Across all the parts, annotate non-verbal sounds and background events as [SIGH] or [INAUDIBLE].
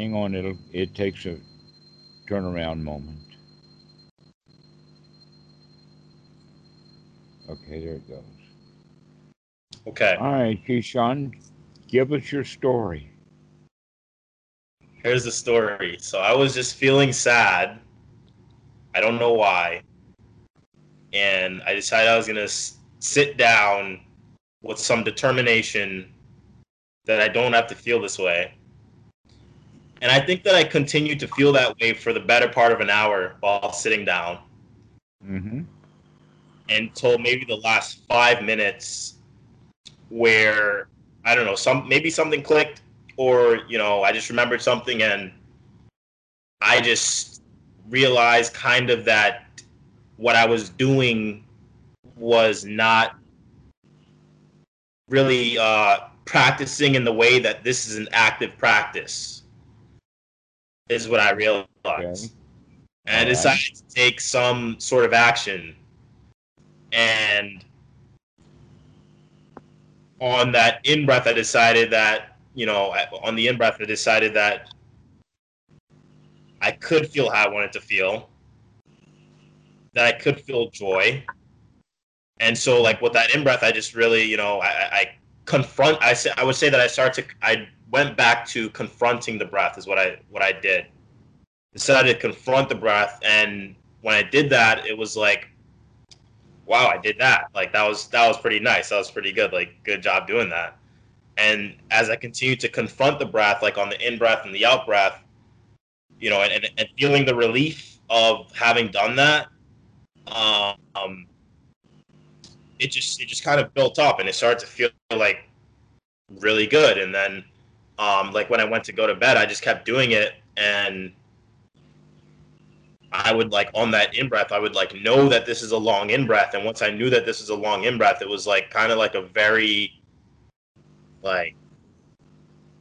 hang on, it'll it takes a turnaround moment. Okay, there it goes. Okay. All right, Keyshawn, give us your story. Here's the story. So I was just feeling sad. I don't know why. And I decided I was going to s- sit down with some determination that I don't have to feel this way. And I think that I continued to feel that way for the better part of an hour while sitting down Mm-hmm. until maybe the last five minutes where I don't know, some maybe something clicked or, you know, I just remembered something and I just realized kind of that what I was doing was not really uh, practicing in the way that this is an active practice, is what I realized. Okay. And I oh, right. decided to take some sort of action. And on that in breath, I decided that, you know, on the in breath, I decided that I could feel how I wanted to feel, that I could feel joy. And so, like, with that in breath, I just really, you know, I, I- I confront, I, I would say that I start to, I went back to confronting the breath, is what I, what I did. Decided to confront the breath. And when I did that, it was like, wow, I did that. Like that was that was pretty nice. That was pretty good. Like good job doing that. And as I continued to confront the breath, like on the in breath and the out breath, you know, and, and, and feeling the relief of having done that, um, it just it just kind of built up and it started to feel like really good. And then, um, like when I went to go to bed, I just kept doing it and I would like on that in breath, I would like know that this is a long in breath. And once I knew that this is a long in breath, it was like kind of like a very like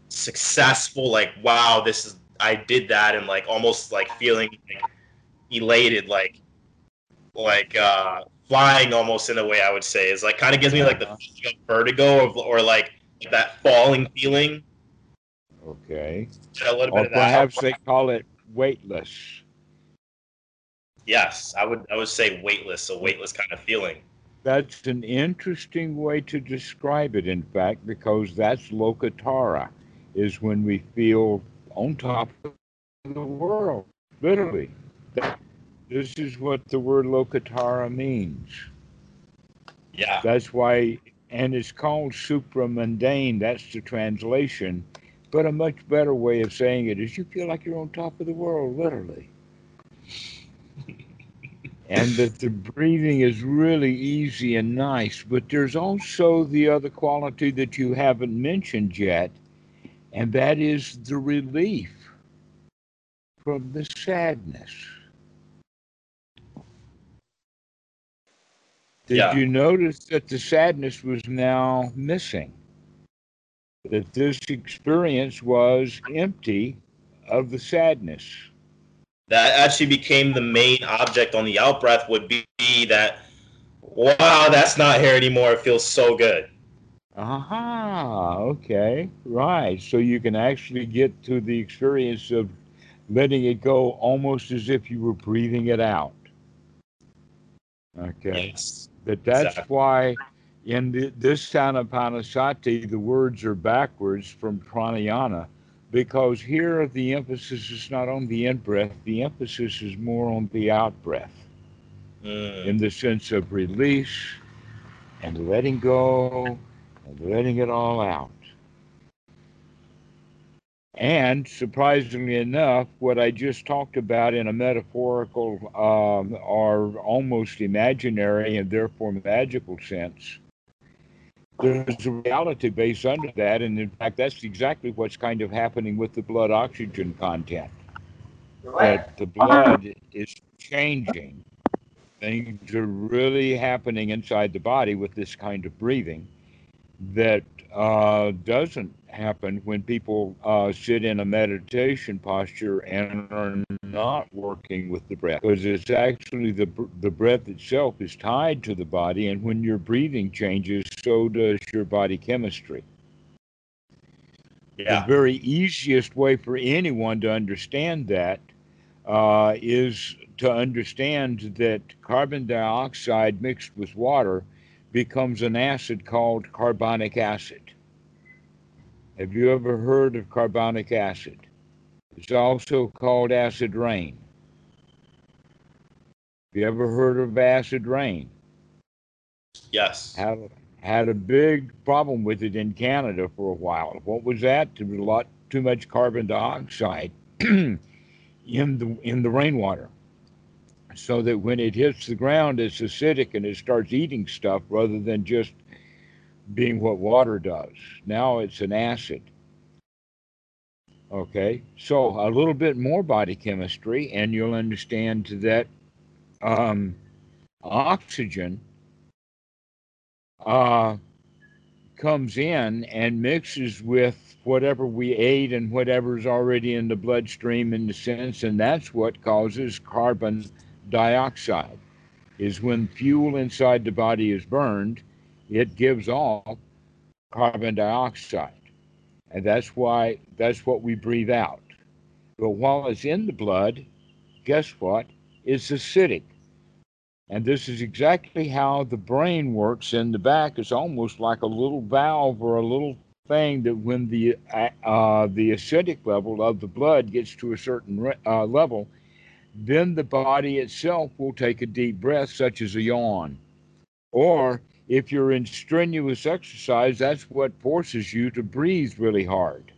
successful, like, wow, this is I did that and like almost like feeling like elated, like like uh flying almost in a way I would say is like kind of gives me like the feeling of vertigo of, or like that falling feeling. Okay. A little Or bit of that. perhaps they call it weightless. Yes, I would I would say weightless, a weightless kind of feeling. That's an interesting way to describe it, in fact, because that's lokuttara, is when we feel on top of the world, literally. That, this is what the word lokuttara means. Yeah. That's why, and it's called supramundane. That's the translation. But a much better way of saying it is you feel like you're on top of the world, literally. [LAUGHS] and that the breathing is really easy and nice. But there's also the other quality that you haven't mentioned yet, and that is the relief from the sadness. Did Yeah. you notice that the sadness was now missing? That this experience was empty of the sadness. that actually became the main object on the out breath would be that wow that's not here anymore it feels so good Aha, okay, right. So you can actually get to the experience of letting it go almost as if you were breathing it out. Okay. yes But that's Exactly. why in the, this anapanasati, the words are backwards from pranayama, because here the emphasis is not on the in breath, the emphasis is more on the out breath Mm. in the sense of release and letting go and letting it all out. And surprisingly enough, what I just talked about in a metaphorical um, or almost imaginary and therefore magical sense, there's a reality base under that. And in fact, that's exactly what's kind of happening with the blood oxygen content. That the blood is changing things are really happening inside the body with this kind of breathing that uh, doesn't happen when people uh, sit in a meditation posture and are not working with the breath because it's actually the, the breath itself is tied to the body and when your breathing changes so does your body chemistry Yeah. The very easiest way for anyone to understand that uh, is to understand that carbon dioxide mixed with water becomes an acid called carbonic acid. Have you ever heard of carbonic acid? It's also called acid rain. Have you ever heard of acid rain? Yes. Had, had a big problem with it in Canada for a while. What was that? There was a lot too much carbon dioxide [CLEARS THROAT] in the in the rainwater. So that when it hits the ground, it's acidic and it starts eating stuff rather than just being what water does. Now it's an acid. Okay, so a little bit more body chemistry, and you'll understand that um, oxygen uh, comes in and mixes with whatever we ate and whatever's already in the bloodstream in the sense, and that's what causes carbon dioxide. Is when fuel inside the body is burned, it gives off carbon dioxide. And that's why that's what we breathe out. But while it's in the blood, guess what? It's acidic. And this is exactly how the brain works in the back. It's almost like a little valve or a little thing that when the uh, the acidic level of the blood gets to a certain uh, level, then the body itself will take a deep breath, such as a yawn. Or if you're in strenuous exercise, that's what forces you to breathe really hard.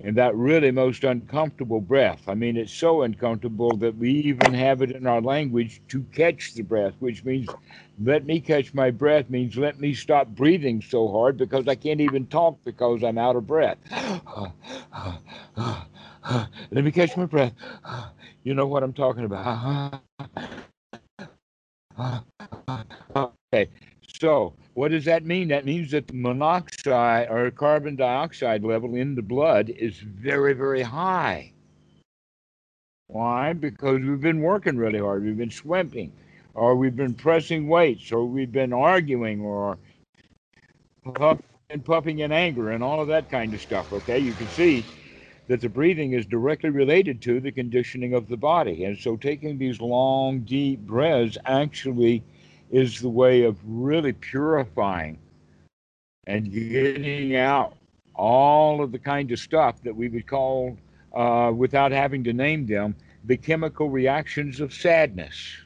And that really most uncomfortable breath. I mean, it's so uncomfortable that we even have it in our language to catch the breath, which means let me catch my breath means let me stop breathing so hard because I can't even talk because I'm out of breath. [GASPS] Ah, ah, ah, [SIGHS] let me catch my breath. [SIGHS] You know what I'm talking about. [SIGHS] Okay, so what does that mean? That means that the monoxide or carbon dioxide level in the blood is very, very high. Why? Because we've been working really hard. We've been swimming, or we've been pressing weights, or we've been arguing, or puffing and puffing in anger, and all of that kind of stuff. Okay, you can see that the breathing is directly related to the conditioning of the body, and so taking these long, deep breaths actually is the way of really purifying and getting out all of the kind of stuff that we would call, uh, without having to name them, the chemical reactions of sadness.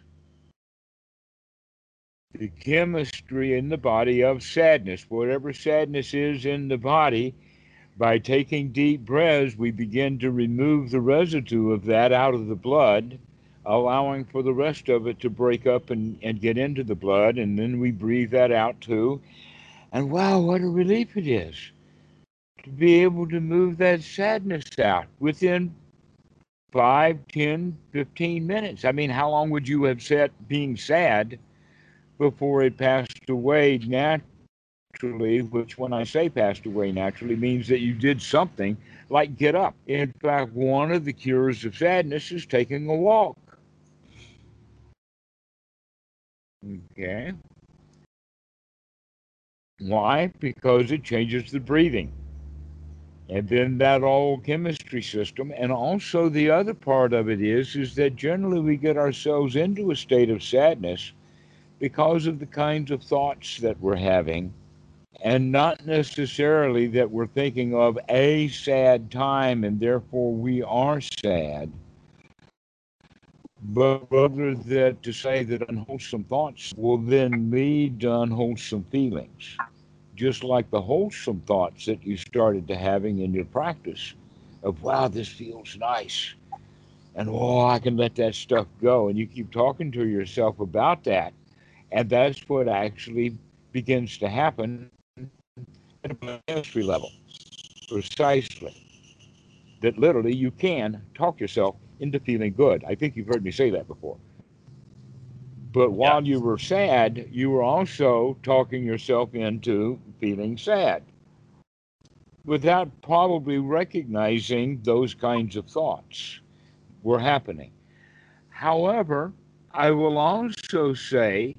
The chemistry in the body of sadness, whatever sadness is in the body, by taking deep breaths, we begin to remove the residue of that out of the blood allowing for the rest of it to break up and, and get into the blood, and then we breathe that out too. And wow, what a relief it is to be able to move that sadness out within five, ten, fifteen minutes. I mean, how long would you have sat being sad before it passed away naturally? Which, when I say passed away naturally, means that you did something like get up. In fact, one of the cures of sadness is taking a walk. Okay. Why? Because it changes the breathing. And then that whole chemistry system. And also the other part of it is, is that generally we get ourselves into a state of sadness because of the kinds of thoughts that we're having and not necessarily that we're thinking of a sad time and therefore we are sad but rather that to say that unwholesome thoughts will then lead to unwholesome feelings, just like the wholesome thoughts that you started to having in your practice of wow, this feels nice, and oh, I can let that stuff go, and you keep talking to yourself about that, and that's what actually begins to happen chemistry level, precisely. That literally you can talk yourself into feeling good. I think you've heard me say that before. But while yeah. you were sad, you were also talking yourself into feeling sad without probably recognizing those kinds of thoughts were happening. However, I will also say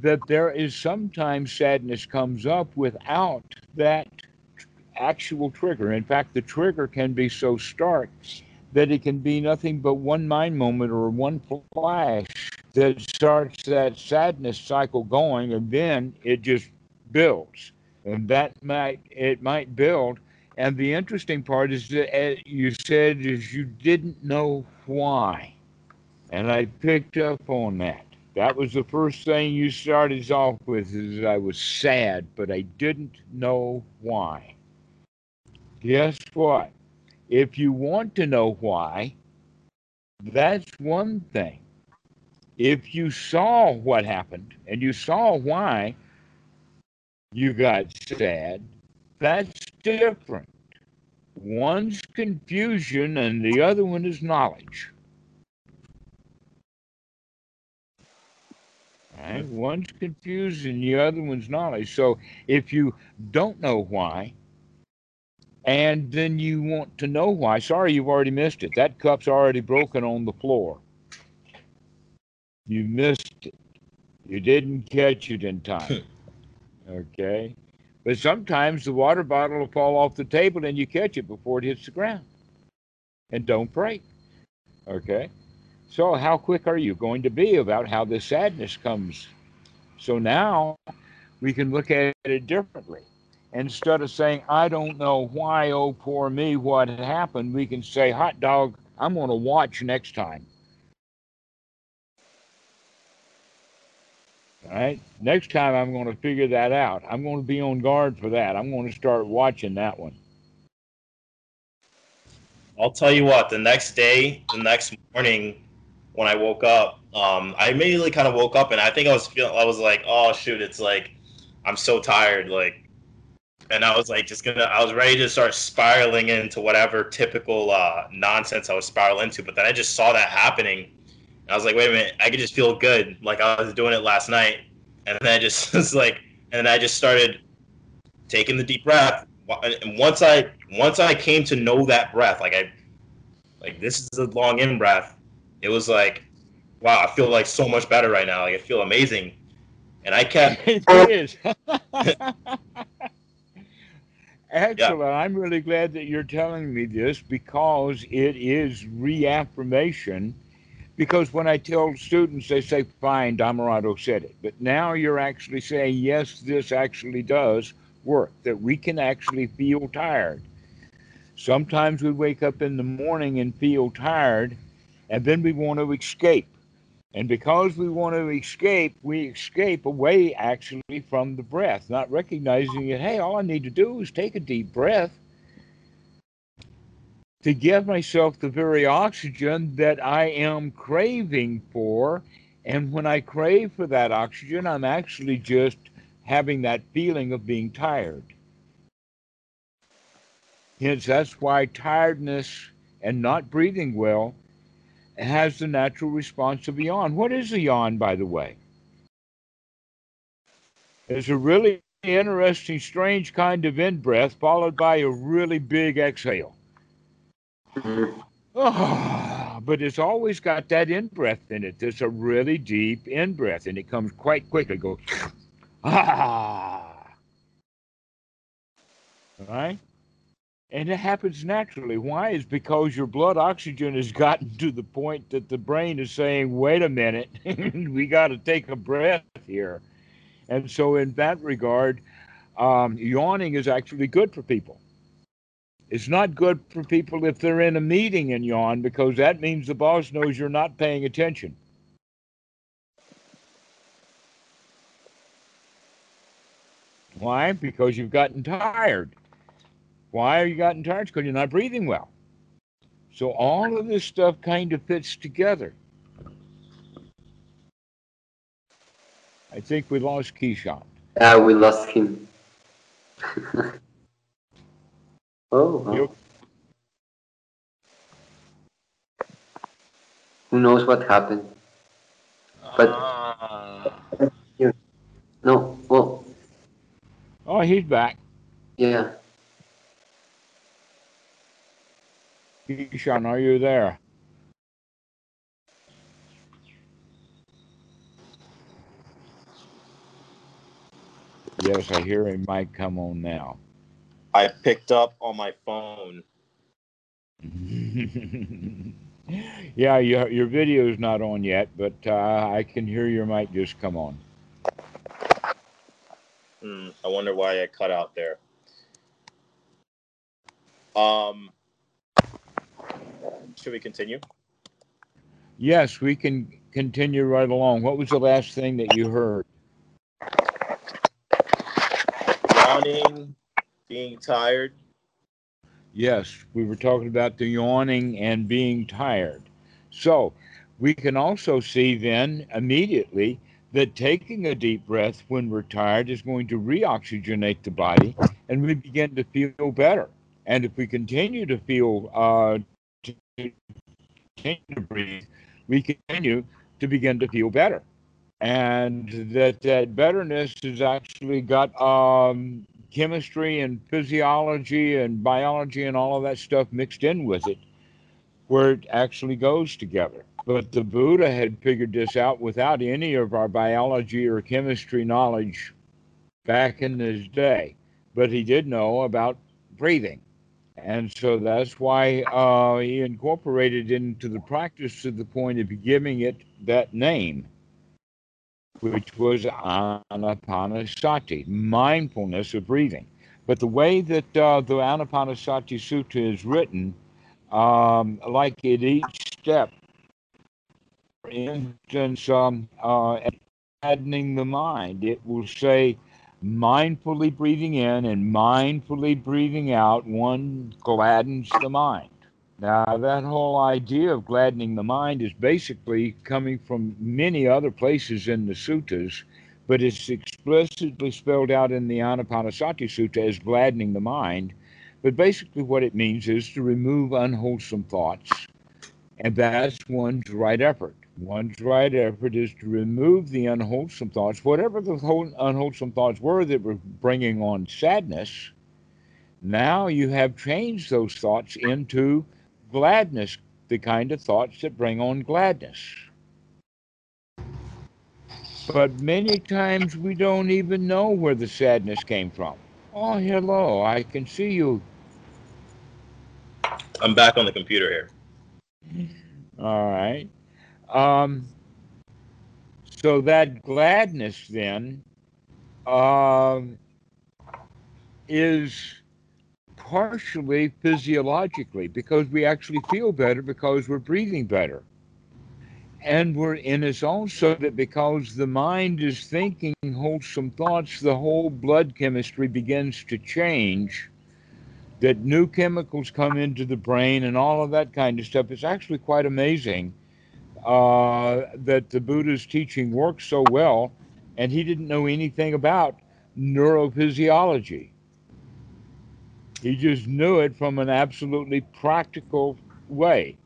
that there is sometimes sadness comes up without that actual trigger. In fact, the trigger can be so stark that it can be nothing but one mind moment or one flash that starts that sadness cycle going, and then it just builds. And that might it might build. And the interesting part is that uh, you said is you didn't know why, and I picked up on that. That was the first thing you started off with is I was sad, but I didn't know why. Guess what? If you want to know why, that's one thing. If you saw what happened and you saw why you got sad, that's different. One's confusion and the other one is knowledge. Right? One's confused and the other one's knowledge. So if you don't know why, and then you want to know why, sorry, you've already missed it. That cup's already broken on the floor. You missed it. You didn't catch it in time. [LAUGHS] okay? But sometimes the water bottle will fall off the table and you catch it before it hits the ground. And don't break. Okay? So, how quick are you going to be about how this sadness comes? So now we can look at it differently. Instead of saying, I don't know why, oh, poor me, what happened, we can say, hot dog, I'm going to watch next time. All right. Next time, I'm going to figure that out. I'm going to be on guard for that. I'm going to start watching that one. I'll tell you what, the next day, the next morning, when I woke up, um, I immediately kind of woke up and I think I was feeling, I was like, oh shoot, it's like, I'm so tired, like, and I was like, just gonna, I was ready to start spiraling into whatever typical uh, nonsense I was spiraling into, but then I just saw that happening, and I was like, wait a minute, I could just feel good, like I was doing it last night, and then I just [LAUGHS] was like, and then I just started taking the deep breath, and once I, once I came to know that breath, like I, like this is a long in breath it was like, wow, I feel like so much better right now. Like I feel amazing. And I kept. [LAUGHS] it is. [LAUGHS] Excellent. Yeah. I'm really glad that you're telling me this because it is reaffirmation. Because when I tell students, they say, fine, Dhammarato said it. But now you're actually saying, yes, this actually does work, that we can actually feel tired. Sometimes we wake up in the morning and feel tired, and then we want to escape. And because we want to escape, we escape away actually from the breath, not recognizing that, hey, all I need to do is take a deep breath to give myself the very oxygen that I am craving for. And when I crave for that oxygen, I'm actually just having that feeling of being tired. Hence, that's why tiredness and not breathing well has the natural response of a yawn. What is a yawn, by the way? It's a really interesting, strange kind of in breath followed by a really big exhale. Oh, but it's always got that in breath in it. There's a really deep in breath, and it comes quite quickly. Go, [LAUGHS] ah. All right? And it happens naturally. Why? Is because your blood oxygen has gotten to the point that the brain is saying, wait a minute, [LAUGHS] we got to take a breath here. And so, in that regard, um, yawning is actually good for people. It's not good for people if they're in a meeting and yawn because that means the boss knows you're not paying attention. Why? Because you've gotten tired. Why are you gotten tired? Because you're not breathing well. So all of this stuff kind of fits together. I think we lost Keyshawn. Yeah, we lost him. [LAUGHS] oh. Yep. Who knows what happened? But uh... no, well. Oh, he's back. Yeah. Keyshawn, are you there? Yes, I hear a mic come on now. I picked up on my phone. [LAUGHS] yeah, your your video is not on yet, but uh, I can hear your mic just come on. Hmm, I wonder why I cut out there. Um, should we continue? Yes, we can continue right along. What was the last thing that you heard? Yawning, being tired. Yes, we were talking about the yawning and being tired. So we can also see then immediately that taking a deep breath when we're tired is going to reoxygenate the body and we begin to feel better. And if we continue to feel, uh, continue to breathe, we continue to begin to feel better. And that, that betterness has actually got um, chemistry and physiology and biology and all of that stuff mixed in with it, where it actually goes together. But the Buddha had figured this out without any of our biology or chemistry knowledge back in his day. But he did know about breathing. And so that's why uh, he incorporated into the practice to the point of giving it that name, which was anapanasati, mindfulness of breathing. But the way that uh, the Anapanasati Sutta is written, um, like at each step, for instance, um, uh, gladdening the mind, it will say, mindfully breathing in and mindfully breathing out, one gladdens the mind. Now, that whole idea of gladdening the mind is basically coming from many other places in the suttas, but it's explicitly spelled out in the Anapanasati Sutta as gladdening the mind. But basically, what it means is to remove unwholesome thoughts, and that's one's right effort. One's right effort is to remove the unwholesome thoughts, whatever the unwholesome thoughts were that were bringing on sadness. Now you have changed those thoughts into gladness, the kind of thoughts that bring on gladness. But many times we don't even know where the sadness came from. Oh, hello, I can see you. I'm back on the computer here. All right. Um, so that gladness then uh, is partially physiologically because we actually feel better because we're breathing better. And we're in it's also that because the mind is thinking wholesome thoughts, the whole blood chemistry begins to change. That new chemicals come into the brain and all of that kind of stuff. It's actually quite amazing uh, that the Buddha's teaching works so well, and he didn't know anything about neurophysiology. He just knew it from an absolutely practical way.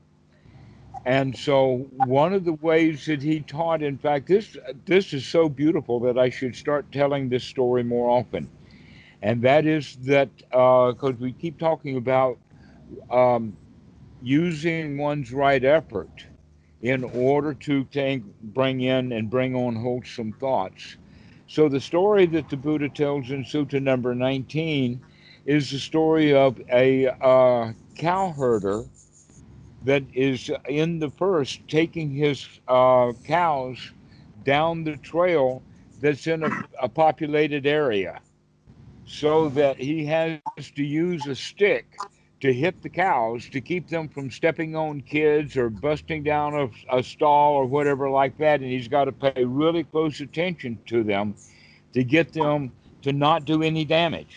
And so, one of the ways that he taught, in fact, this this is so beautiful that I should start telling this story more often. And that is that because uh, we keep talking about um, using one's right effort in order to bring in and bring on wholesome thoughts. So, the story that the Buddha tells in Sutta number 19 is the story of a uh, cow herder that is in the first taking his uh, cows down the trail that's in a, a populated area so that he has to use a stick to hit the cows to keep them from stepping on kids or busting down a, a stall or whatever like that. And he's got to pay really close attention to them to get them to not do any damage.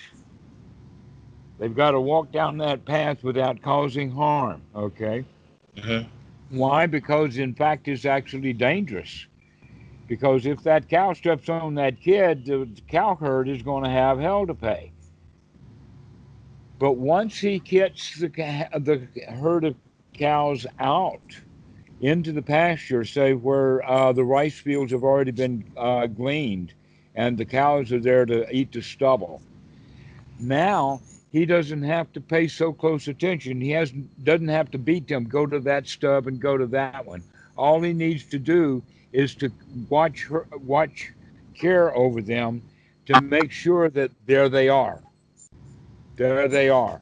They've got to walk down that path without causing harm. Okay. Mm-hmm. Why? Because in fact, it's actually dangerous. Because if that cow steps on that kid, the cow herd is going to have hell to pay. But once he gets the, the herd of cows out into the pasture, say where uh, the rice fields have already been uh, gleaned and the cows are there to eat the stubble, now he doesn't have to pay so close attention. He has doesn't have to beat them. Go to that stub and go to that one. All he needs to do is to watch her, watch care over them to make sure that there they are There they are.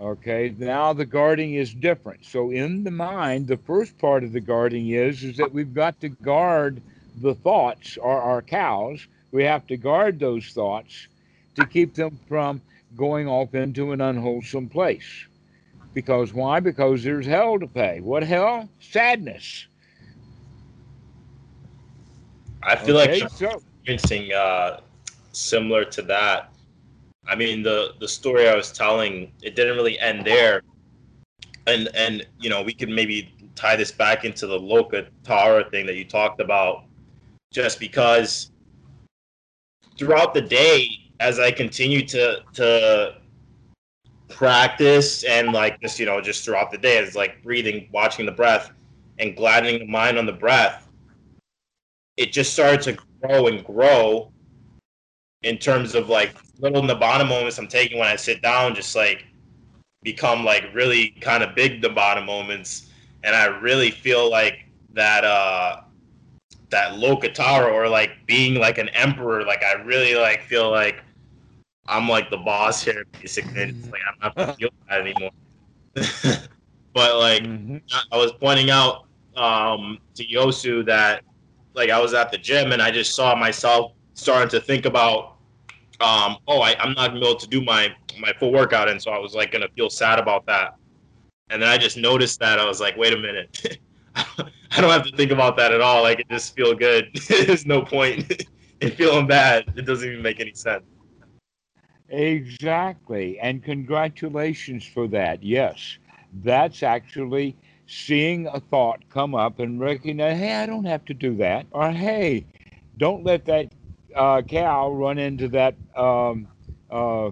Okay, now the guarding is different. So in the mind, the first part of the guarding is is that we've got to guard the thoughts or our cows. We have to guard those thoughts to keep them from going off into an unwholesome place. Because why? Because there's hell to pay. What hell? Sadness. I feel okay, like so, experiencing uh, similar to that. I mean, the the story I was telling, it didn't really end there, and and you know we could maybe tie this back into the Loka Tara thing that you talked about, just because throughout the day, as I continue to to practice and like just you know just throughout the day, it's like breathing, watching the breath, and gladdening the mind on the breath. It just started to grow and grow in terms of like little Nibbana moments I'm taking when I sit down, just like become like really kind of big Nibbana moments, and I really feel like that uh that Lokuttara or like being like an emperor, like I really like feel like I'm like the boss here basically. It's like I'm not gonna feel that anymore. [LAUGHS] but like mm-hmm. I was pointing out um to Iosu that like I was at the gym and I just saw myself starting to think about um, oh, I, I'm not able to do my my full workout, and so I was like gonna feel sad about that. And then I just noticed that I was like, wait a minute, [LAUGHS] I don't have to think about that at all. Like it just feel good. [LAUGHS] There's no point in feeling bad. It doesn't even make any sense. Exactly, and congratulations for that. Yes, that's actually seeing a thought come up and recognize, hey, I don't have to do that, or hey, don't let that uh, cow run into that um, uh,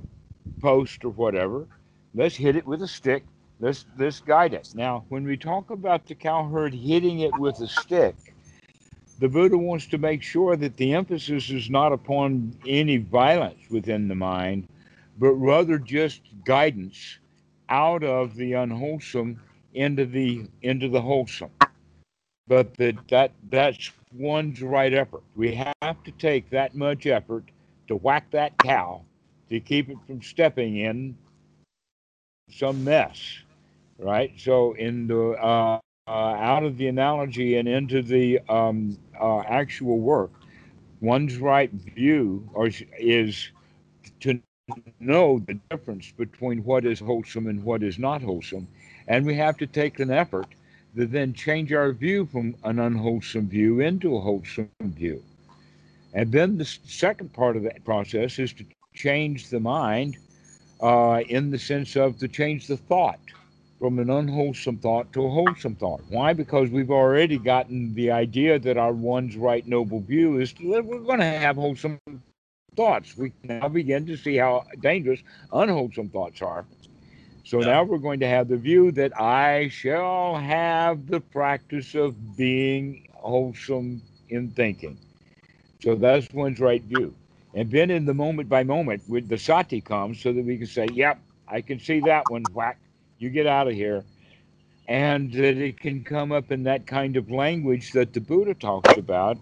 post or whatever, let's hit it with a stick. Let's let's guide it. Now, when we talk about the cow herd hitting it with a stick, the Buddha wants to make sure that the emphasis is not upon any violence within the mind, but rather just guidance out of the unwholesome into the into the wholesome. But that that that's one's right effort. We have to take that much effort to whack that cow to keep it from stepping in some mess, right? So, in the uh, uh, out of the analogy and into the um, uh, actual work, one's right view or is to know the difference between what is wholesome and what is not wholesome, and we have to take an effort that then change our view from an unwholesome view into a wholesome view. And then the second part of that process is to change the mind uh, in the sense of to change the thought from an unwholesome thought to a wholesome thought. Why? Because we've already gotten the idea that our one's right noble view is we're going to have wholesome thoughts. We now begin to see how dangerous unwholesome thoughts are. So now we're going to have the view that I shall have the practice of being wholesome in thinking. So that's one's right view. And then in the moment by moment, with the sati comes so that we can say, yep, I can see that one, whack, you get out of here. And that it can come up in that kind of language that the Buddha talks about,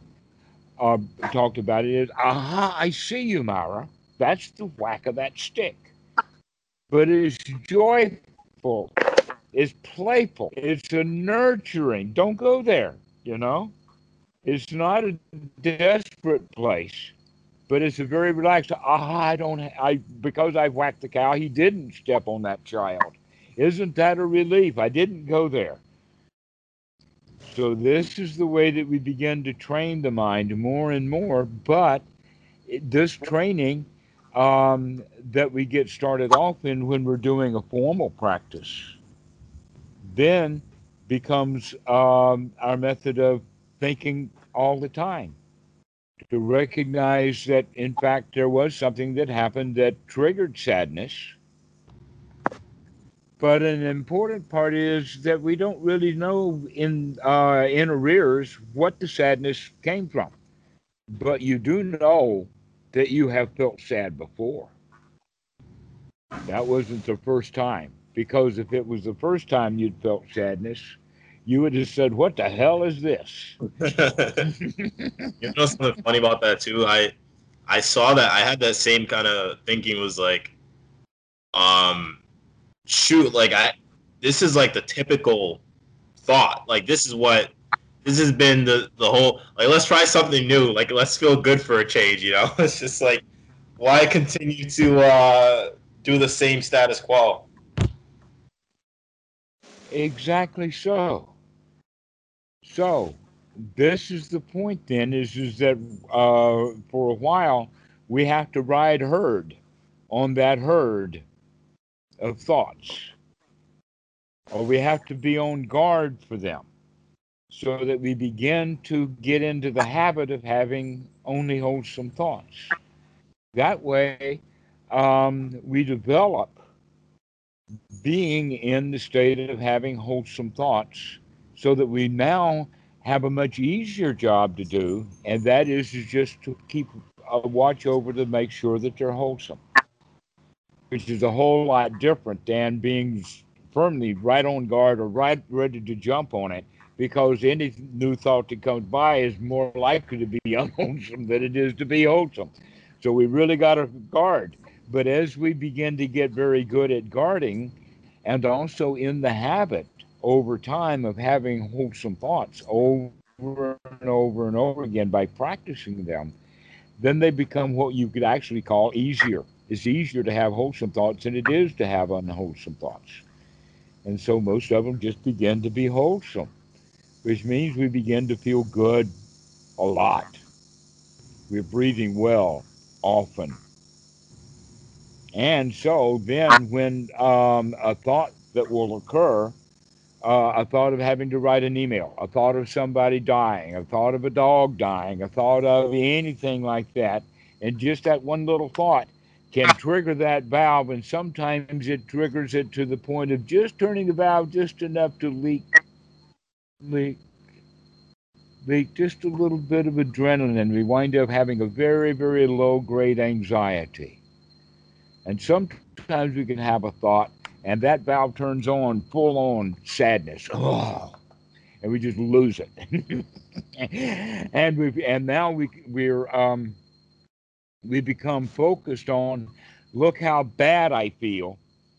uh, talked about it is, aha, I see you, Mara. That's the whack of that stick but it's joyful, it's playful, it's a nurturing. Don't go there, you know? It's not a desperate place, but it's a very relaxed. Ah, I don't. I because I whacked the cow. He didn't step on that child. Isn't that a relief? I didn't go there. So this is the way that we begin to train the mind more and more. But this training um, that we get started off in when we're doing a formal practice. Then becomes um, our method of thinking all the time to recognize that in fact there was something that happened that triggered sadness. But an important part is that we don't really know in uh, in arrears what the sadness came from. But you do know that you have felt sad before. That wasn't the first time. Because if it was the first time you'd felt sadness, you would have said, What the hell is this? [LAUGHS] you know something funny about that too? I I saw that I had that same kind of thinking was like um, shoot, like I, this is like the typical thought. Like this is what this has been the the whole like let's try something new. Like let's feel good for a change. You know, [LAUGHS] it's just like why continue to uh, do the same status quo? Exactly so. So this is the point then is is that uh, for a while we have to ride herd on that herd of thoughts or we have to be on guard for them so that we begin to get into the habit of having only wholesome thoughts. That way um, we develop being in the state of having wholesome thoughts so that we now have a much easier job to do, and that is just to keep a watch over to make sure that they're wholesome, which is a whole lot different than being firmly right on guard or right ready to jump on it because any new thought that comes by is more likely to be [LAUGHS] unwholesome than it is to be wholesome. So we really got to guard. But as we begin to get very good at guarding and also in the habit over time of having wholesome thoughts over and over and over again by practicing them, then they become what you could actually call easier. It's easier to have wholesome thoughts than it is to have unwholesome thoughts. And so most of them just begin to be wholesome, which means we begin to feel good a lot. We're breathing well often. And so then when um, a thought that will occur uh, a thought of having to write an email, a thought of somebody dying, a thought of a dog dying, a thought of anything like that. And just that one little thought can trigger that valve. And sometimes it triggers it to the point of just turning the valve just enough to leak, leak, leak just a little bit of adrenaline. We wind up having a very, very low grade anxiety. And sometimes we can have a thought and that valve turns on full on sadness. Oh, and we just lose it. [LAUGHS] and we and now we we're um, we become focused on look how bad I feel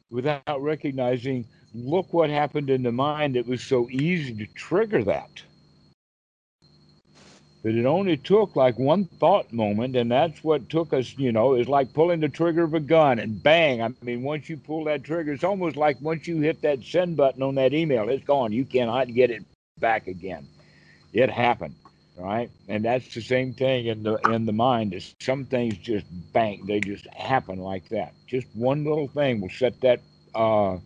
without recognizing look what happened in the mind that was so easy to trigger that. But it only took like one thought moment, and that's what took us, you know, it's like pulling the trigger of a gun and bang. I mean, once you pull that trigger, it's almost like once you hit that send button on that email, it's gone. You cannot get it back again. It happened, right? And that's the same thing in the in the mind. Is some things just bang, they just happen like that. Just one little thing will set that uh,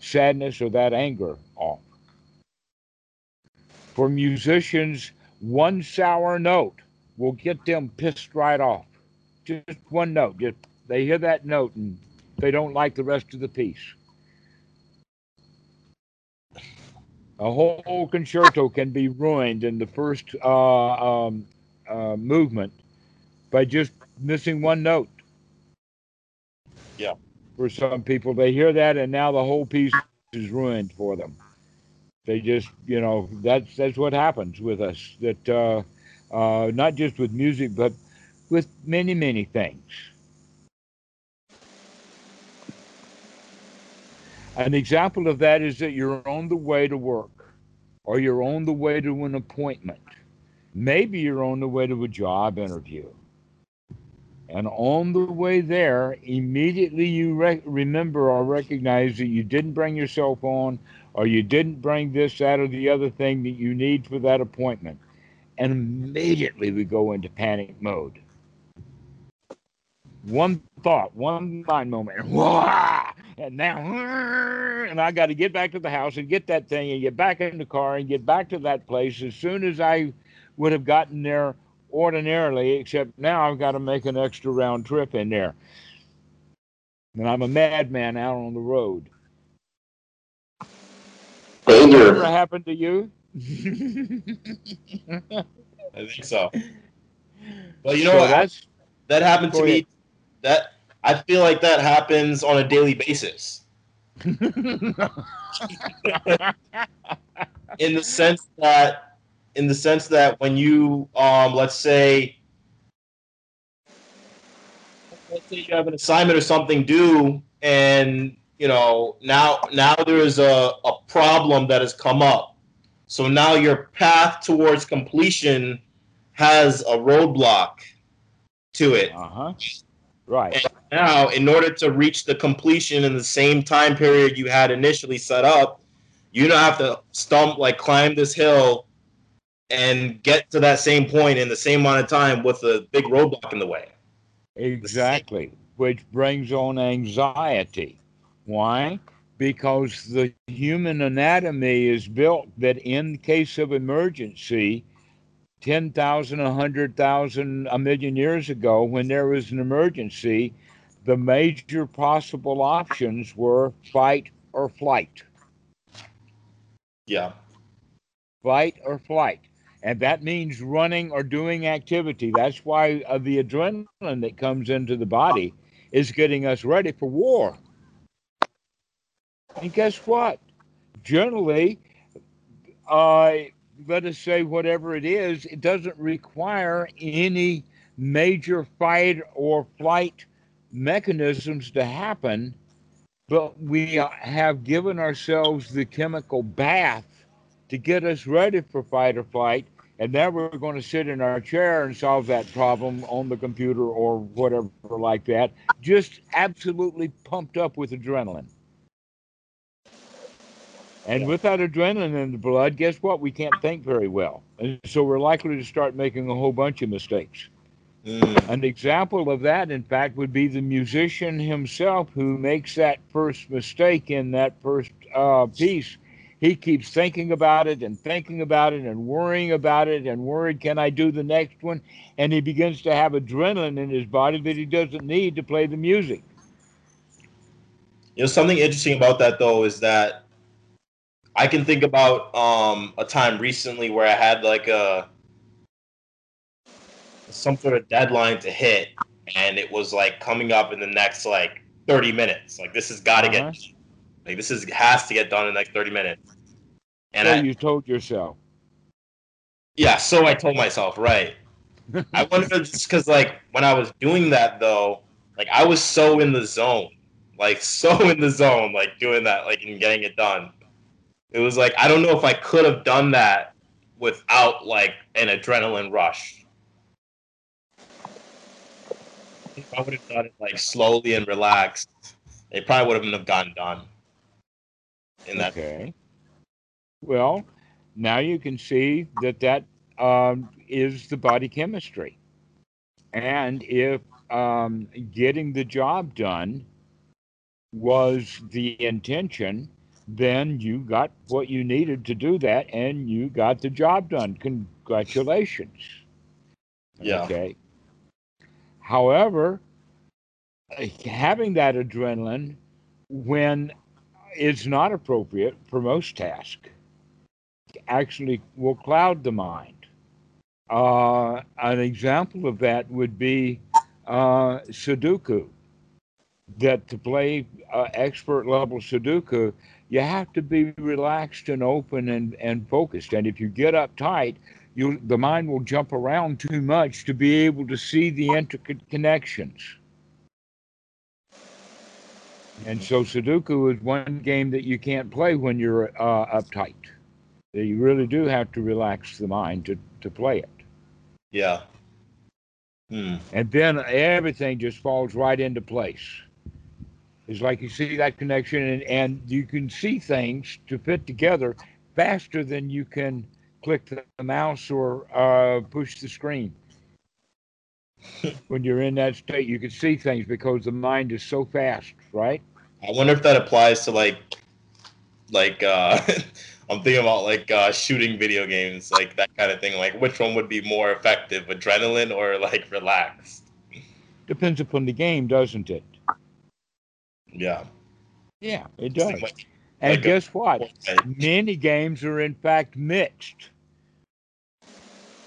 sadness or that anger off. For musicians, one sour note will get them pissed right off. Just one note. Just they hear that note and they don't like the rest of the piece. A whole concerto can be ruined in the first uh, um, uh, movement by just missing one note. Yeah. For some people, they hear that and now the whole piece is ruined for them. They just, you know, that's that's what happens with us. That uh, uh, not just with music, but with many many things. An example of that is that you're on the way to work, or you're on the way to an appointment. Maybe you're on the way to a job interview. And on the way there, immediately you re- remember or recognize that you didn't bring your cell phone or you didn't bring this, that, or the other thing that you need for that appointment. And immediately we go into panic mode. One thought, one mind moment, and now, and I got to get back to the house and get that thing and get back in the car and get back to that place as soon as I would have gotten there ordinarily, except now I've got to make an extra round trip in there. And I'm a madman out on the road. Dangerous. Ever happened to you? [LAUGHS] I think so. Well, you know so what? That's, that happened to me. That I feel like that happens on a daily basis. [LAUGHS] in the sense that, in the sense that when you, um, let's say, let's say you have an assignment or something due and you know now now there's a, a problem that has come up. So now your path towards completion has a roadblock to it. Uh huh. Right. And now, in order to reach the completion in the same time period you had initially set up, you don't have to stump like climb this hill and get to that same point in the same amount of time with a big roadblock in the way. Exactly, which brings on anxiety. Why? Because the human anatomy is built that in case of emergency, 10,000, 100,000, a million years ago, when there was an emergency, the major possible options were fight or flight. Yeah. Fight or flight and that means running or doing activity. That's why uh, the adrenaline that comes into the body is getting us ready for war. And guess what? Generally, uh, let us say whatever it is, it doesn't require any major fight or flight mechanisms to happen, but we have given ourselves the chemical bath to get us ready for fight or flight. And then we're going to sit in our chair and solve that problem on the computer or whatever like that, just absolutely pumped up with adrenaline. And with that adrenaline in the blood, guess what? We can't think very well. And so we're likely to start making a whole bunch of mistakes. Mm. An example of that, in fact, would be the musician himself who makes that first mistake in that first uh, piece he keeps thinking about it and thinking about it and worrying about it and worried, can I do the next one? And he begins to have adrenaline in his body that he doesn't need to play the music. You know, something interesting about that though is that I can think about um, a time recently where I had like a some sort of deadline to hit, and it was like coming up in the next like 30 minutes. Like this has got to uh-huh. get like this is has to get done in like thirty minutes. And so I, you told yourself. Yeah, so I told myself, right. [LAUGHS] I wonder if it's because like when I was doing that though, like I was so in the zone, like [LAUGHS] so in the zone, like doing that, like and getting it done. It was like I don't know if I could have done that without like an adrenaline rush. If I would have done it like slowly and relaxed, it probably wouldn't have gotten done in that. Okay. Well, now you can see that that um, is the body chemistry. And if um, getting the job done was the intention, then you got what you needed to do that and you got the job done. Congratulations. Yeah. Okay. However, having that adrenaline when it's not appropriate for most tasks. Actually, will cloud the mind. Uh, an example of that would be uh, Sudoku. That to play uh, expert level Sudoku, you have to be relaxed and open and, and focused. And if you get uptight, you the mind will jump around too much to be able to see the intricate connections. And so Sudoku is one game that you can't play when you're uh, uptight. You really do have to relax the mind to, to play it. Yeah. Hmm. And then everything just falls right into place. It's like you see that connection and, and you can see things to fit together faster than you can click the mouse or uh, push the screen. [LAUGHS] when you're in that state, you can see things because the mind is so fast, right? I wonder if that applies to like, like uh, [LAUGHS] I'm thinking about like uh, shooting video games, like that kind of thing. Like, which one would be more effective, adrenaline or like relaxed? Depends upon the game, doesn't it? Yeah. Yeah, it does. Like, and like guess a, what? Many games are in fact mixed.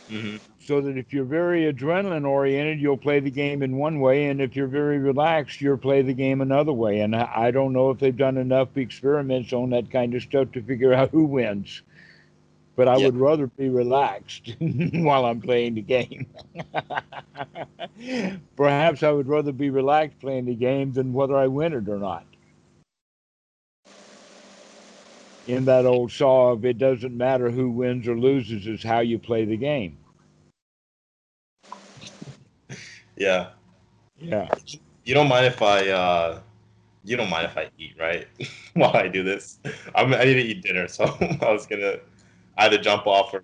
Mm-hmm. So that if you're very adrenaline oriented, you'll play the game in one way, and if you're very relaxed, you'll play the game another way. And I don't know if they've done enough experiments on that kind of stuff to figure out [LAUGHS] who wins. but I Yeah. would rather be relaxed [LAUGHS] while I'm playing the game. [LAUGHS] Perhaps I would rather be relaxed playing the game than whether I win it or not. In that old saw of it doesn't matter who wins or loses, it's how you play the game. Yeah. Yeah. You don't mind if I uh you don't mind if I eat, right? [LAUGHS] While I do this. I'm I need to eat dinner, so [LAUGHS] I was gonna either jump off or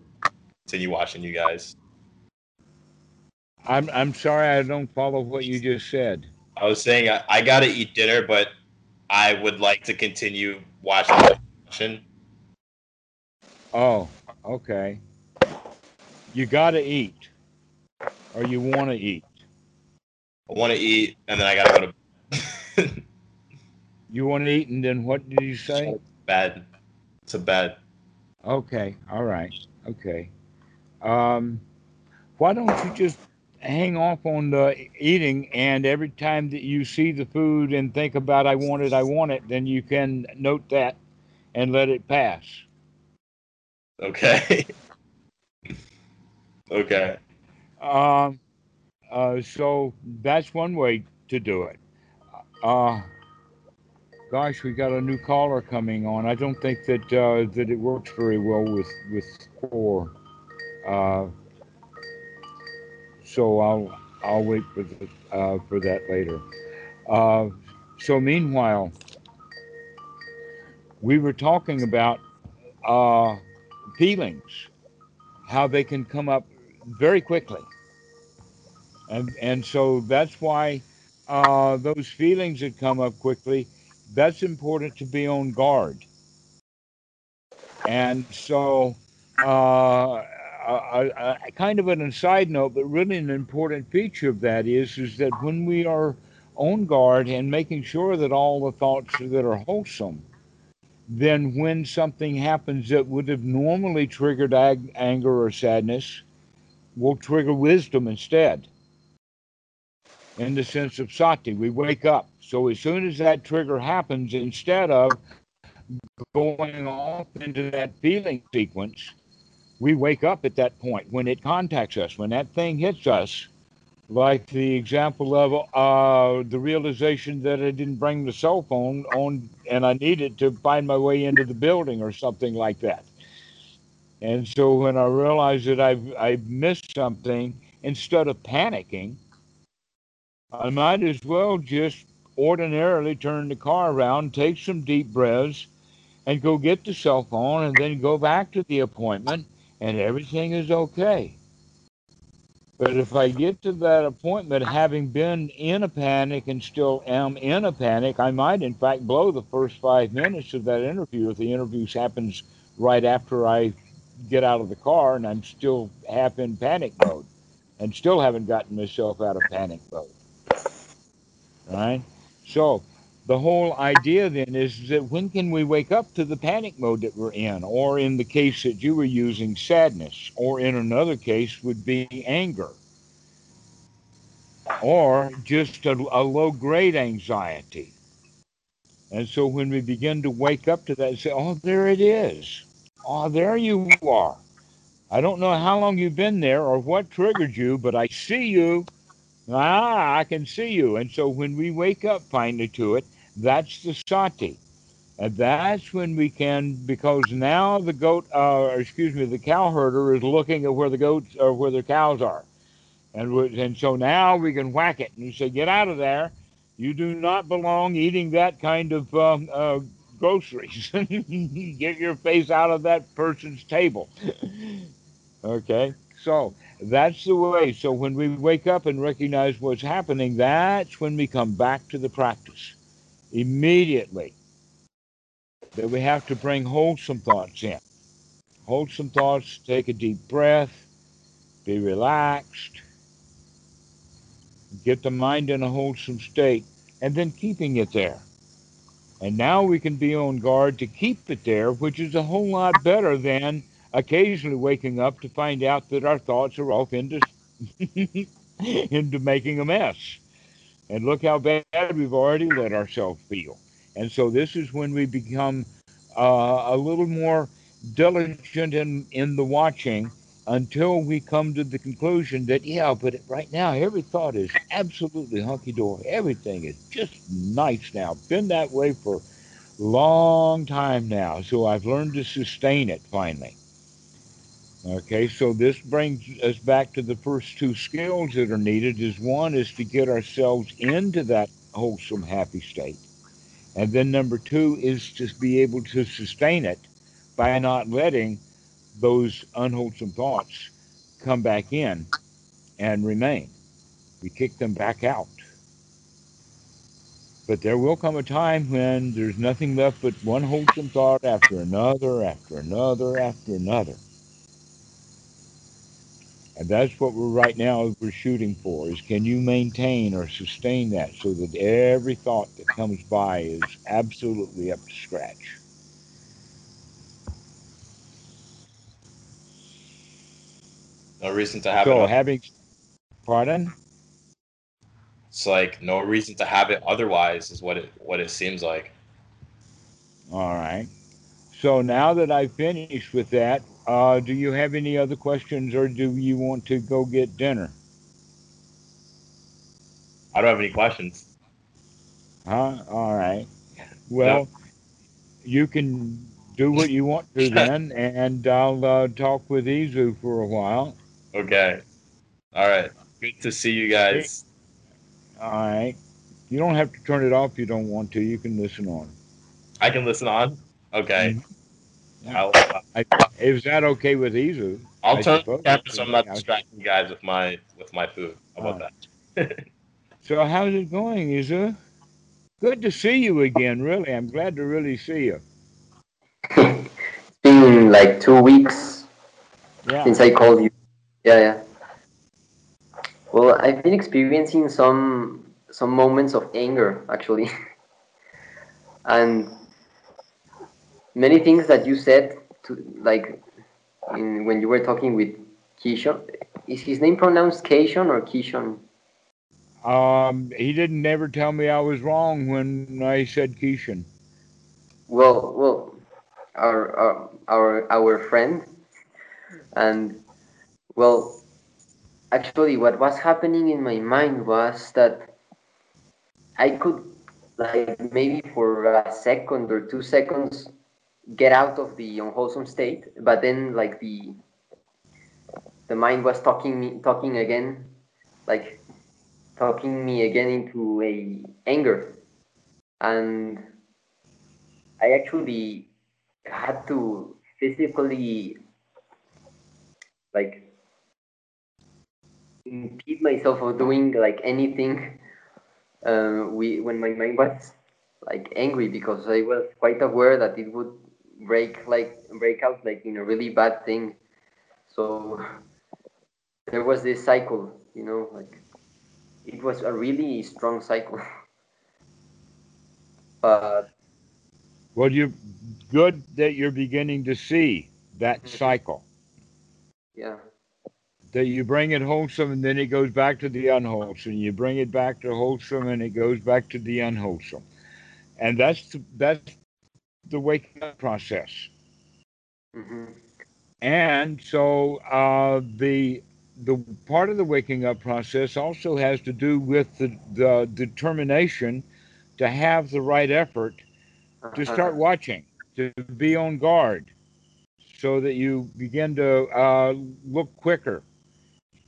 continue watching you guys. I'm I'm sorry I don't follow what you just said. I was saying I, I gotta eat dinner, but I would like to continue watching. Oh, okay. You got to eat, or you want to eat. I want to eat, and then I gotta go to You want to eat, and then what did you say? bed. To bed. Okay, all right, okay. Um, why don't you just hang off on the eating, and every time that you see the food and think about I want it, I want it, then you can note that and let it pass. Okay. [LAUGHS] okay. Um, uh, so that's one way to do it. Uh, gosh, we got a new caller coming on. I don't think that uh, that it works very well with with four. Uh, so I'll I'll wait for the, uh, for that later. Uh, so meanwhile, we were talking about feelings, how they can come up very quickly. And, and so that's why uh, those feelings that come up quickly, that's important to be on guard. And so, uh, a, a, kind of an aside note, but really an important feature of that is, is that when we are on guard and making sure that all the thoughts that are wholesome, then when something happens that would have normally triggered ag- anger or sadness, will trigger wisdom instead. In the sense of sati, we wake up. So as soon as that trigger happens, instead of going off into that feeling sequence, we wake up at that point when it contacts us, when that thing hits us. Like the example of uh, the realization that I didn't bring the cell phone on and I needed to find my way into the building or something like that. And so when I realized that I've, I've missed something, instead of panicking, I might as well just ordinarily turn the car around, take some deep breaths, and go get the cell phone, and then go back to the appointment, and everything is okay. But if I get to that appointment having been in a panic and still am in a panic, I might, in fact, blow the first five minutes of that interview if the interview happens right after I get out of the car and I'm still half in panic mode and still haven't gotten myself out of panic mode. Right? So the whole idea then is that when can we wake up to the panic mode that we're in? Or in the case that you were using, sadness. Or in another case would be anger. Or just a, a low grade anxiety. And so when we begin to wake up to that and say, oh, there it is. Oh, there you are. I don't know how long you've been there or what triggered you, but I see you. Ah, I can see you. And so when we wake up finally to it, that's the sati. And that's when we can, because now the goat, uh, or excuse me, the cow herder is looking at where the goats or where the cows are. And, and so now we can whack it and say, get out of there. You do not belong eating that kind of um, uh, groceries. [LAUGHS] get your face out of that person's table. [LAUGHS] okay, so that's the way. So when we wake up and recognize what's happening, that's when we come back to the practice immediately. That we have to bring wholesome thoughts in. Wholesome thoughts, take a deep breath, be relaxed, get the mind in a wholesome state, and then keeping it there. And now we can be on guard to keep it there, which is a whole lot better than occasionally waking up to find out that our thoughts are off into [LAUGHS] into making a mess. And look how bad we've already let ourselves feel. And so this is when we become uh, a little more diligent in, in the watching until we come to the conclusion that, yeah, but right now every thought is absolutely hunky dory. Everything is just nice now. Been that way for long time now. So I've learned to sustain it finally. Okay, so this brings us back to the first two skills that are needed is one is to get ourselves into that wholesome happy state. And then number two is to be able to sustain it by not letting those unwholesome thoughts come back in and remain. We kick them back out. But there will come a time when there's nothing left but one wholesome thought after another, after another, after another. And that's what we're right now we're shooting for is can you maintain or sustain that so that every thought that comes by is absolutely up to scratch. No reason to have it. so it. having pardon? It's like no reason to have it otherwise is what it what it seems like. All right. So now that I've finished with that, uh, do you have any other questions or do you want to go get dinner? I don't have any questions. Huh? All right. [LAUGHS] Well, you can do what you want to [LAUGHS] then, and I'll uh, talk with Iosu for a while. Okay. All right. Good to see you guys. All right. You don't have to turn it off if you don't want to. You can listen on. I can listen on. Okay. Mm-hmm. Yeah. Uh, I, is that okay with Iosu? I'll I turn the camera so I'm not distracting you guys with my with my food. How about that? [LAUGHS] so how's it going, Iosu? Good to see you again. Really, I'm glad to really see you. it's been like two weeks yeah. since I called you. Yeah, yeah. Well, I've been experiencing some some moments of anger actually, [LAUGHS] and many things that you said to like in, when you were talking with Keyshawn. Is his name pronounced Kishon or Kishon? Um, he didn't ever tell me I was wrong when I said Kishon. Well, well, our our our, our friend, and well, actually, what was happening in my mind was that I could like maybe for a second or two seconds get out of the unwholesome state, but then like the the mind was talking me talking again, like talking me again into a anger, and I actually had to physically like impede myself of doing like anything uh, we when my mind was like angry because I was quite aware that it would break like break out like in a really bad thing. So there was this cycle, you know, like it was a really strong cycle. [LAUGHS] but well, you're good that you're beginning to see that mm-hmm. cycle. Yeah. That you bring it wholesome and then it goes back to the unwholesome. You bring it back to wholesome and it goes back to the unwholesome. And that's the, that's the waking up process. Mm-hmm. And so uh, the the part of the waking up process also has to do with the, the determination to have the right effort to start uh-huh. watching, to be on guard, so that you begin to uh, look quicker,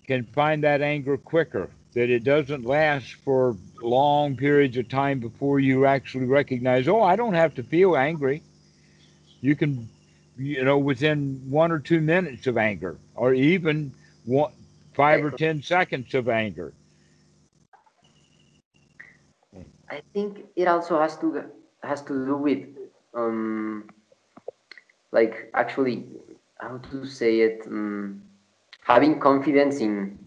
can find that anger quicker, that it doesn't last for long periods of time before you actually recognize, oh, I don't have to feel angry. You can, you know, within one or two minutes of anger, or even one, five or ten seconds of anger. I think it also has to has to do with um, like actually how to say it um, having confidence in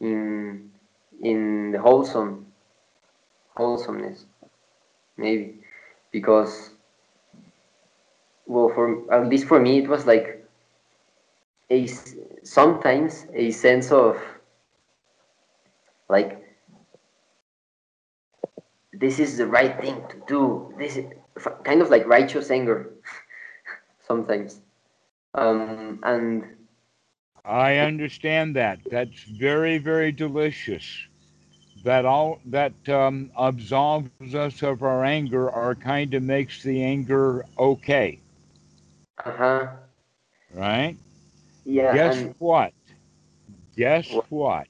in in the wholesome wholesomeness maybe because well for at least for me it was like a sometimes a sense of like this is the right thing to do. This is kind of like righteous anger [LAUGHS] sometimes. Um, and I understand that. That's very, very delicious. That all that um, absolves us of our anger, or kind of makes the anger okay, uh huh. right? Yeah. Guess what? Guess What? what?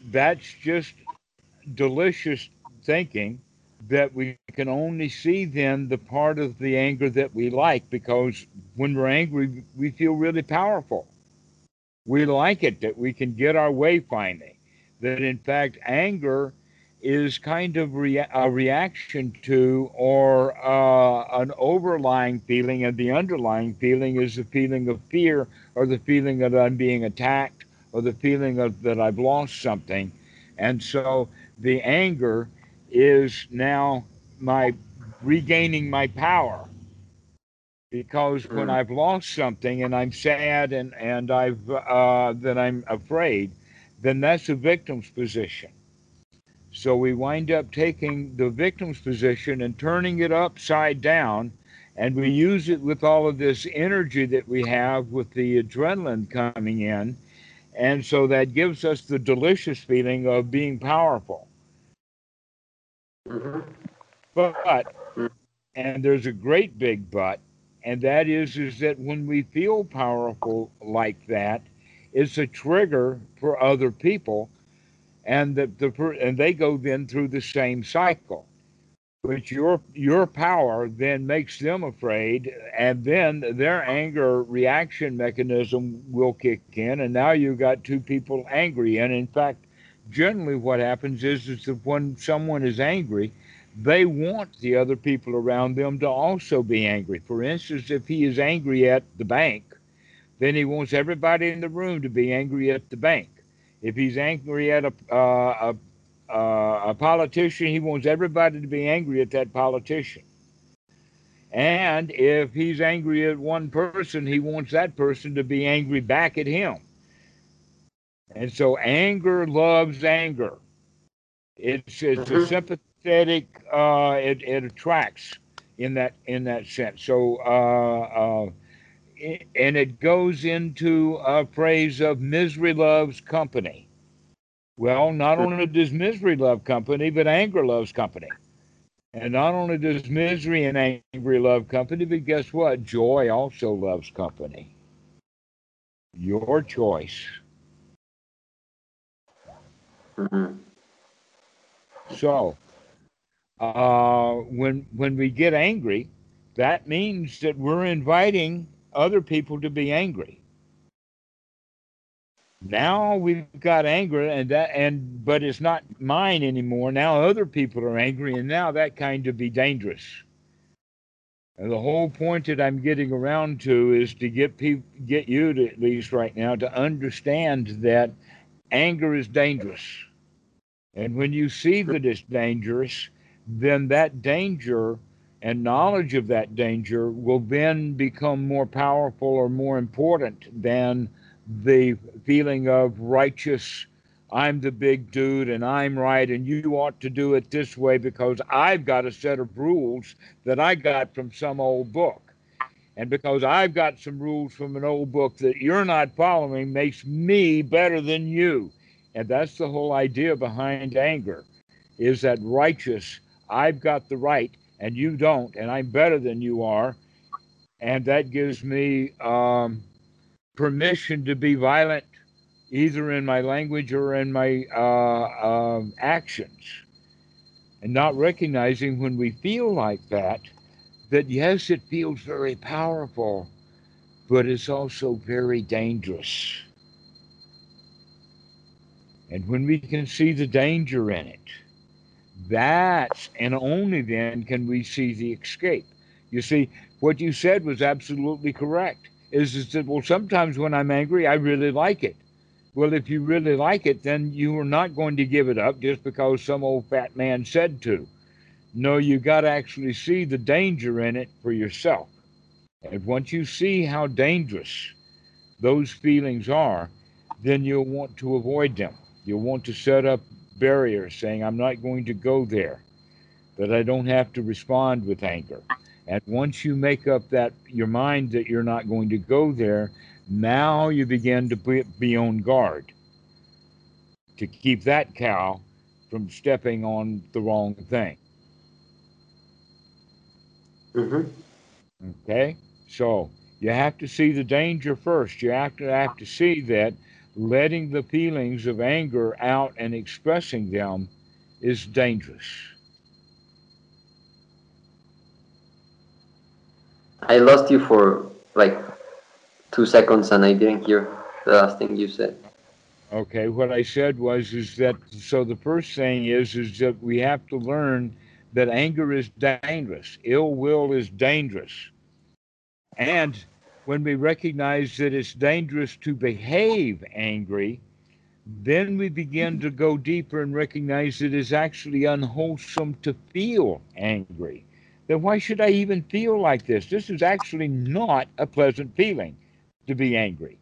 That's just delicious thinking that we can only see then the part of the anger that we like because when we're angry, we feel really powerful. We like it that we can get our way finally. That in fact, anger is kind of rea- a reaction to or uh, an overlying feeling, and the underlying feeling is the feeling of fear or the feeling that I'm being attacked or the feeling of that I've lost something. And so the anger is now my regaining my power because when Mm. I've lost something and I'm sad and and I've uh, that I'm afraid, then that's a victim's position. So we wind up taking the victim's position and turning it upside down, and we use it with all of this energy that we have with the adrenaline coming in, and so that gives us the delicious feeling of being powerful. Mhm. But and there's a great big but, and that is is that when we feel powerful like that, it's a trigger for other people, and the, the and they go then through the same cycle. Which your your power then makes them afraid, and then their anger reaction mechanism will kick in, and now you've got two people angry. And in fact, generally what happens is is that when someone is angry, they want the other people around them to also be angry. For instance, if he is angry at the bank, then he wants everybody in the room to be angry at the bank. If he's angry at a uh, a, uh, a politician, he wants everybody to be angry at that politician. And if he's angry at one person, he wants that person to be angry back at him. And so anger loves anger. It's it's a Mhm. sympathetic. Uh, it it attracts in that in that sense. So uh, uh, i- and it goes into a phrase of misery loves company. Well, not only does misery love company, but anger loves company. And not only does misery and angry love company, but guess what? Joy also loves company. Your choice. Mhm. So, uh, when when we get angry, that means that we're inviting other people to be angry. Now we've got anger, and that and but it's not mine anymore. Now other people are angry, and now that kind of be dangerous. And the whole point that I'm getting around to is to get people, get you to at least right now to understand that anger is dangerous. And when you see that it's dangerous, then that danger and knowledge of that danger will then become more powerful or more important than the feeling of righteous, I'm the big dude and I'm right and you ought to do it this way because I've got a set of rules that I got from some old book. And because I've got some rules from an old book that you're not following makes me better than you. And that's the whole idea behind anger is that righteous, I've got the right and you don't, and I'm better than you are. And that gives me um, permission to be violent, either in my language or in my uh, um actions. And not recognizing when we feel like that, that yes, it feels very powerful, but it's also very dangerous. And when we can see the danger in it, that's and only then can we see the escape. You see, what you said was absolutely correct. Is, is that well sometimes when I'm angry I really like it. Well, if you really like it, then you are not going to give it up just because some old fat man said to. No, you got to actually see the danger in it for yourself. And once you see how dangerous those feelings are, then you'll want to avoid them. You'll want to set up barriers saying, I'm not going to go there, that I don't have to respond with anger. And once you make up that your mind that you're not going to go there, now you begin to be, be on guard to keep that cow from stepping on the wrong thing. Mm-hmm. Okay? So you have to see the danger first. You have to have to see that letting the feelings of anger out and expressing them is dangerous. I lost you for like two seconds and I didn't hear the last thing you said. Okay, what I said was is that so the first thing is is that we have to learn that anger is dangerous. Ill will is dangerous. And when we recognize that it's dangerous to behave angry, then we begin to go deeper and recognize it's actually unwholesome to feel angry. Then why should I even feel like this? This is actually not a pleasant feeling to be angry.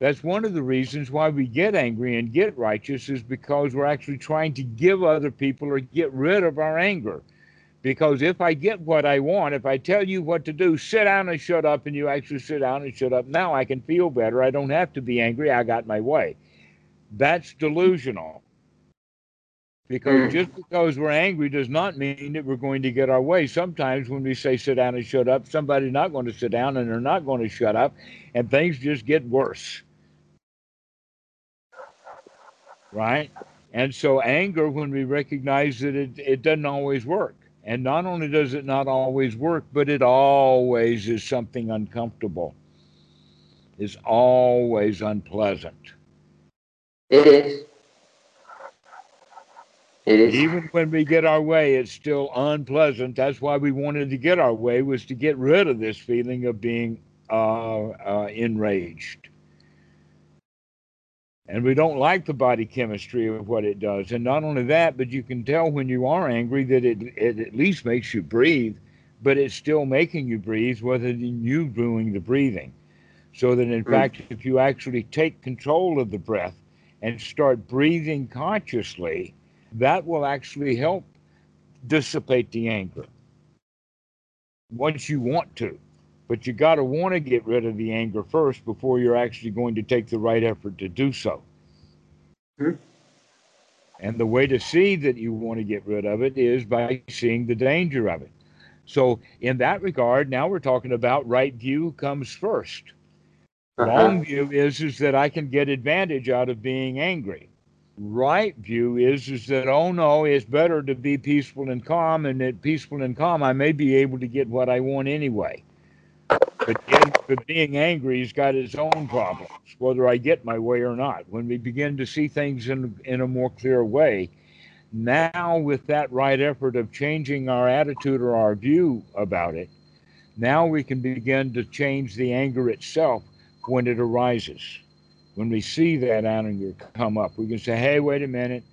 That's one of the reasons why we get angry and get righteous is because we're actually trying to give other people or get rid of our anger. Because if I get what I want, if I tell you what to do, sit down and shut up, and you actually sit down and shut up, now I can feel better. I don't have to be angry. I got my way. That's delusional. Because hmm. just because we're angry does not mean that we're going to get our way. Sometimes when we say sit down and shut up, somebody's not going to sit down and they're not going to shut up, and things just get worse. Right? And so, anger, when we recognize that it, it doesn't always work. And not only does it not always work, but it always is something uncomfortable, is always unpleasant. It is. It is. Even when we get our way, it's still unpleasant. That's why we wanted to get our way, was to get rid of this feeling of being uh, uh, enraged. And we don't like the body chemistry of what it does. And not only that, but you can tell when you are angry that it, it at least makes you breathe, but it's still making you breathe rather than you doing the breathing. So that in Mm. fact, if you actually take control of the breath and start breathing consciously, that will actually help dissipate the anger once you want to. But you got to want to get rid of the anger first before you're actually going to take the right effort to do so. Mhm. And the way to see that you want to get rid of it is by seeing the danger of it. So, in that regard, now we're talking about right view comes first. Uh-huh. Wrong view is is that I can get advantage out of being angry. Right view is is that oh no, it's better to be peaceful and calm, and at peaceful and calm, I may be able to get what I want anyway. But, in, but being angry he's got its own problems, whether I get my way or not. When we begin to see things in in a more clear way, now with that right effort of changing our attitude or our view about it, now we can begin to change the anger itself when it arises. When we see that anger come up, we can say, hey, wait a minute.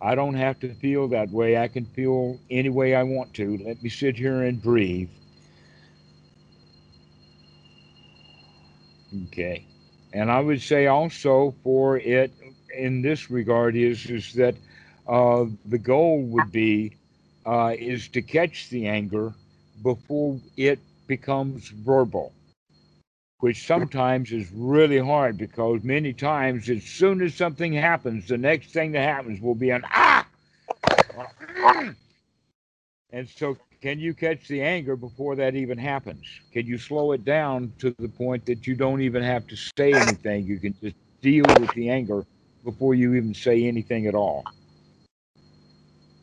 I don't have to feel that way. I can feel any way I want to. Let me sit here and breathe. Okay. And I would say also for it in this regard is is that uh, the goal would be uh, is to catch the anger before it becomes verbal which sometimes is really hard because many times, as soon as something happens, the next thing that happens will be an ah. [LAUGHS] And so, can you catch the anger before that even happens? Can you slow it down to the point that you don't even have to say [LAUGHS] anything? You can just deal with the anger before you even say anything at all.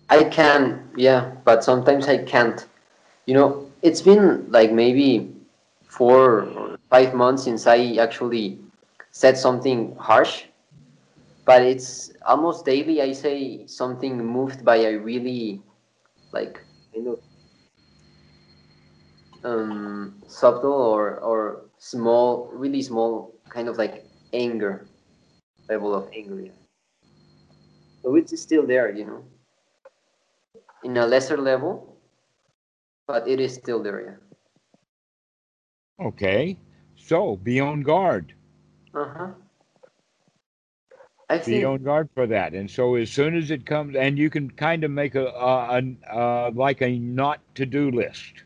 I can, yeah, but sometimes I can't. You know, it's been like maybe four or five months since I actually said something harsh, but it's almost daily I say something moved by a really like you of um, subtle or, or small, really small kind of like anger, level of anger. So it's still there, you know in a lesser level, but it is still there. Yeah. Okay. So be on guard. Uh huh. I Be on guard for that. And so as soon as it comes, and you can kind of make a, a, a uh, like a not to do list.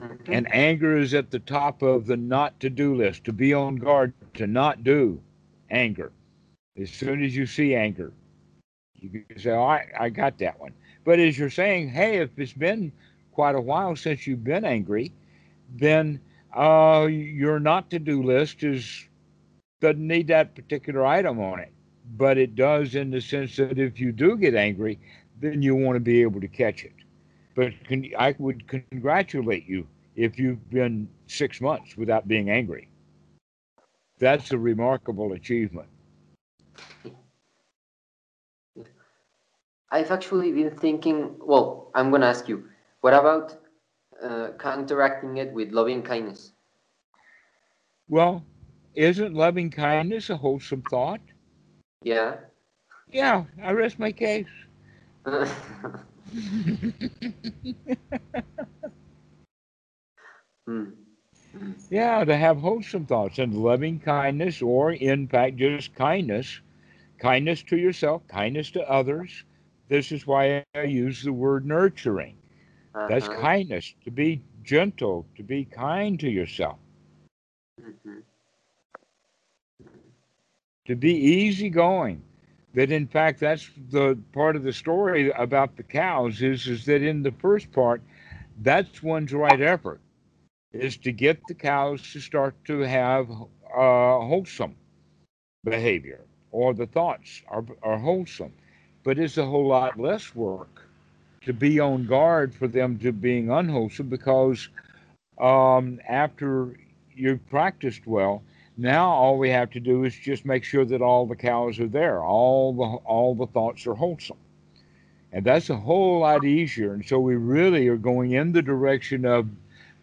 Mhm. And anger is at the top of the not to do list, to be on guard, to not do anger. As soon as you see anger, you can say, oh, I, I got that one. But as you're saying, hey, if it's been quite a while since you've been angry, then uh, your not to do list is doesn't need that particular item on it. But it does in the sense that if you do get angry, then you want to be able to catch it. But con- I would congratulate you if you've been six months without being angry. That's a remarkable achievement. I've actually been thinking. Well, I'm gonna ask you. What about uh, counteracting it with loving kindness? Well, isn't loving kindness a wholesome thought? Yeah. Yeah, I rest my case. [LAUGHS] Hmm. Yeah, to have wholesome thoughts and loving kindness, or in fact, just kindness, kindness to yourself, kindness to others. This is why I use the word nurturing. That's Uh-huh. kindness, to be gentle, to be kind to yourself, Mhm. to be easygoing. That in fact, that's the part of the story about the cows is, is that in the first part, that's one's right effort, is to get the cows to start to have uh, wholesome behavior, or the thoughts are, are wholesome. But it's a whole lot less work to be on guard for them to being unwholesome because um, after you've practiced well, now all we have to do is just make sure that all the cows are there, all the all the thoughts are wholesome, and that's a whole lot easier. And so we really are going in the direction of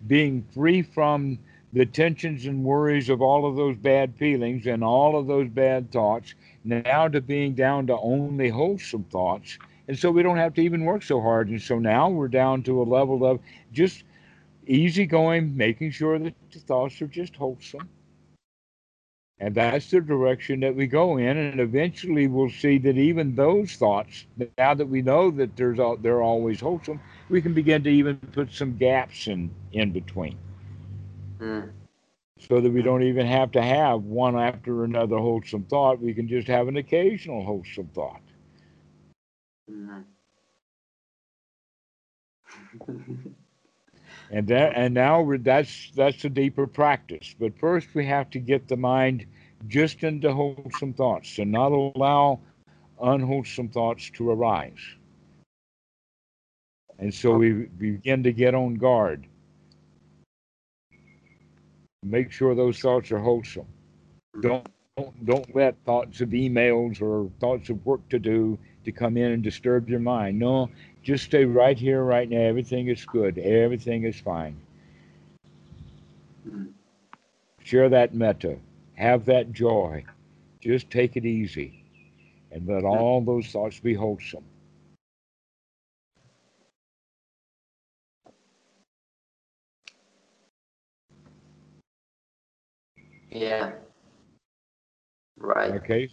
being free from the tensions and worries of all of those bad feelings and all of those bad thoughts, now to being down to only wholesome thoughts. And so we don't have to even work so hard. And so now we're down to a level of just easy going, making sure that the thoughts are just wholesome. And that's the direction that we go in. And eventually we'll see that even those thoughts, now that we know that there's al- they're always wholesome, we can begin to even put some gaps in, in between Mm. so that we don't even have to have one after another wholesome thought. We can just have an occasional wholesome thought. Mm. [LAUGHS] And that, and now that's that's a deeper practice. But first, we have to get the mind just into wholesome thoughts and not allow unwholesome thoughts to arise. And so we begin to get on guard. Make sure those thoughts are wholesome. Don't don't, don't let thoughts of emails or thoughts of work to do to come in and disturb your mind. No, just stay right here, right now. Everything is good. Everything is fine. Share that metta. Have that joy. Just take it easy. And let all those thoughts be wholesome. Yeah. Right. Okay?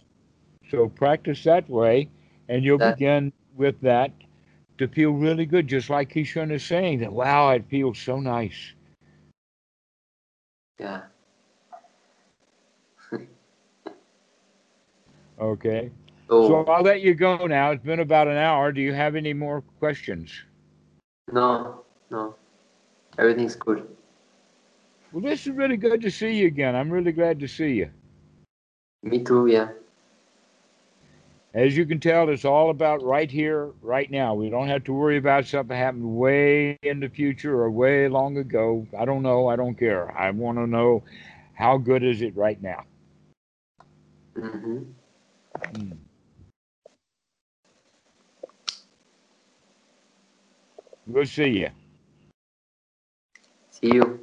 So practice that way, and you'll That- begin with that to feel really good, just like Keyshawn is saying that, wow, it feels so nice. Yeah. [LAUGHS] Okay? So, So I'll let you go now. It's been about an hour. Do you have any more questions? no, no. Everything's good. Well, this is really good to see you again. I'm really glad to see you. Me too, yeah. As you can tell, it's all about right here, right now. We don't have to worry about something happened way in the future or way long ago. I don't know. I don't care. I want to know how good is it right now. Mm-hmm. Hmm. We'll see you. See you.